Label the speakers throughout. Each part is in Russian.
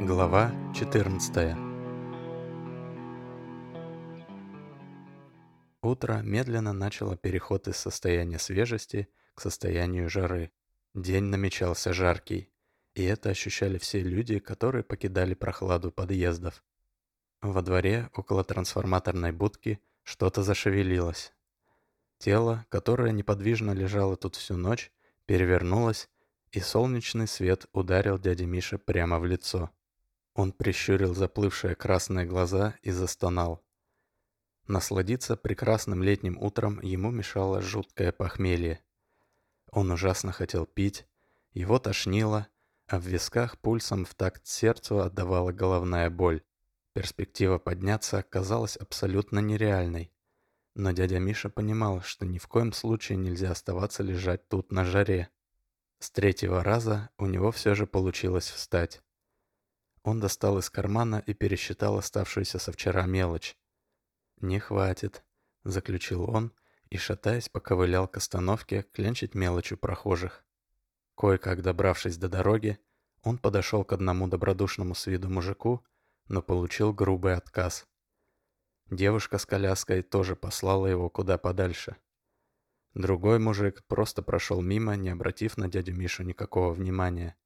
Speaker 1: Глава 14 Утро медленно начало переход из состояния свежести к состоянию жары. День намечался жаркий, и это ощущали все люди, которые покидали прохладу подъездов. Во дворе, около трансформаторной будки, что-то зашевелилось. Тело, которое неподвижно лежало тут всю ночь, перевернулось, и солнечный свет ударил дяде Мише прямо в лицо. Он прищурил заплывшие красные глаза и застонал. Насладиться прекрасным летним утром ему мешало жуткое похмелье. Он ужасно хотел пить, его тошнило, а в висках пульсом в такт сердцу отдавала головная боль. Перспектива подняться казалась абсолютно нереальной. Но дядя Миша понимал, что ни в коем случае нельзя оставаться лежать тут на жаре. С третьего раза у него все же получилось встать. Он достал из кармана и пересчитал оставшуюся со вчера мелочь. «Не хватит», — заключил он и, шатаясь, поковылял к остановке кленчить мелочь у прохожих. Кое-как добравшись до дороги, он подошел к одному добродушному с виду мужику, но получил грубый отказ. Девушка с коляской тоже послала его куда подальше. Другой мужик просто прошел мимо, не обратив на дядю Мишу никакого внимания.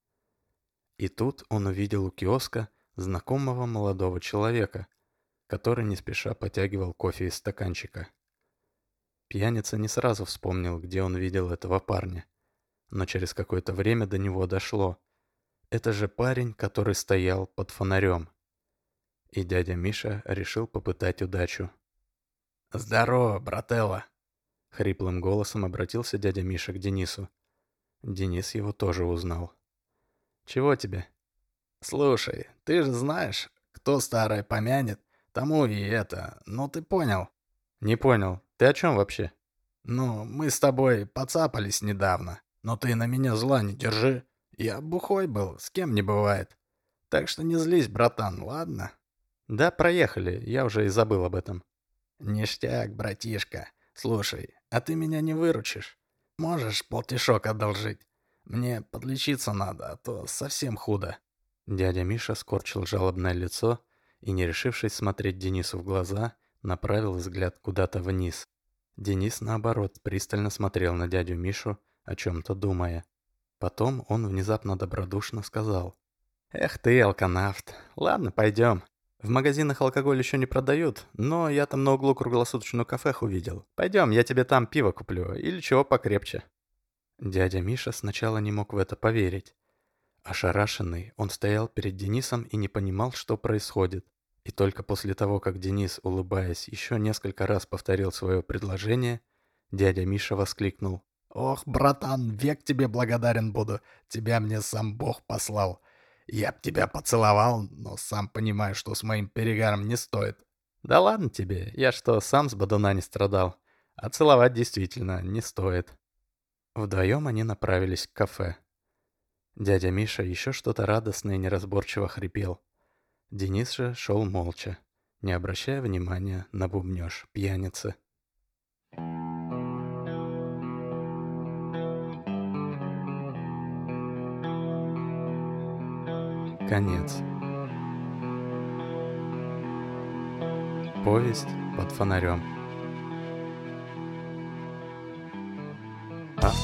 Speaker 1: И тут он увидел у киоска знакомого молодого человека, который не спеша потягивал кофе из стаканчика. Пьяница не сразу вспомнил, где он видел этого парня, но через какое-то время до него дошло. Это же парень, который стоял под фонарем. И дядя Миша решил попытать удачу.
Speaker 2: «Здорово, брателло!»
Speaker 1: Хриплым голосом обратился дядя Миша к Денису. Денис его тоже узнал. «Чего тебе?»
Speaker 2: «Слушай, ты же знаешь, кто старое помянет, тому и это, ну ты понял?»
Speaker 1: «Не понял. Ты о чем вообще?»
Speaker 2: «Ну, мы с тобой поцапались недавно, но ты на меня зла не держи. Я бухой был, с кем не бывает. Так что не злись, братан, ладно?»
Speaker 1: «Да, проехали, я уже и забыл об этом».
Speaker 2: «Ништяк, братишка. Слушай, а ты меня не выручишь? Можешь полтишок одолжить? Мне подлечиться надо, а то совсем худо».
Speaker 1: Дядя Миша скорчил жалобное лицо и, не решившись смотреть Денису в глаза, направил взгляд куда-то вниз. Денис, наоборот, пристально смотрел на дядю Мишу, о чем-то думая. Потом он внезапно добродушно сказал. «Эх ты, алканавт, ладно, пойдем. В магазинах алкоголь еще не продают, но я там на углу круглосуточную кафеху видел. Пойдем, я тебе там пиво куплю или чего покрепче». Дядя Миша сначала не мог в это поверить. Ошарашенный, он стоял перед Денисом и не понимал, что происходит. И только после того, как Денис, улыбаясь, еще несколько раз повторил свое предложение, дядя Миша воскликнул.
Speaker 2: «Ох, братан, век тебе благодарен буду. Тебя мне сам Бог послал. Я б тебя поцеловал, но сам понимаю, что с моим перегаром не стоит.
Speaker 1: Да ладно тебе, я что, сам с бодуна не страдал. А целовать действительно не стоит. Вдвоем они направились к кафе. Дядя Миша еще что-то радостное и неразборчиво хрипел. Денис же шел молча, не обращая внимания на бубнеж пьяницы. Конец. Повесть под фонарем.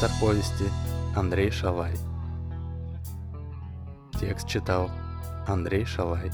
Speaker 1: Автор повести Андрей Шалай. Текст читал Андрей Шалай.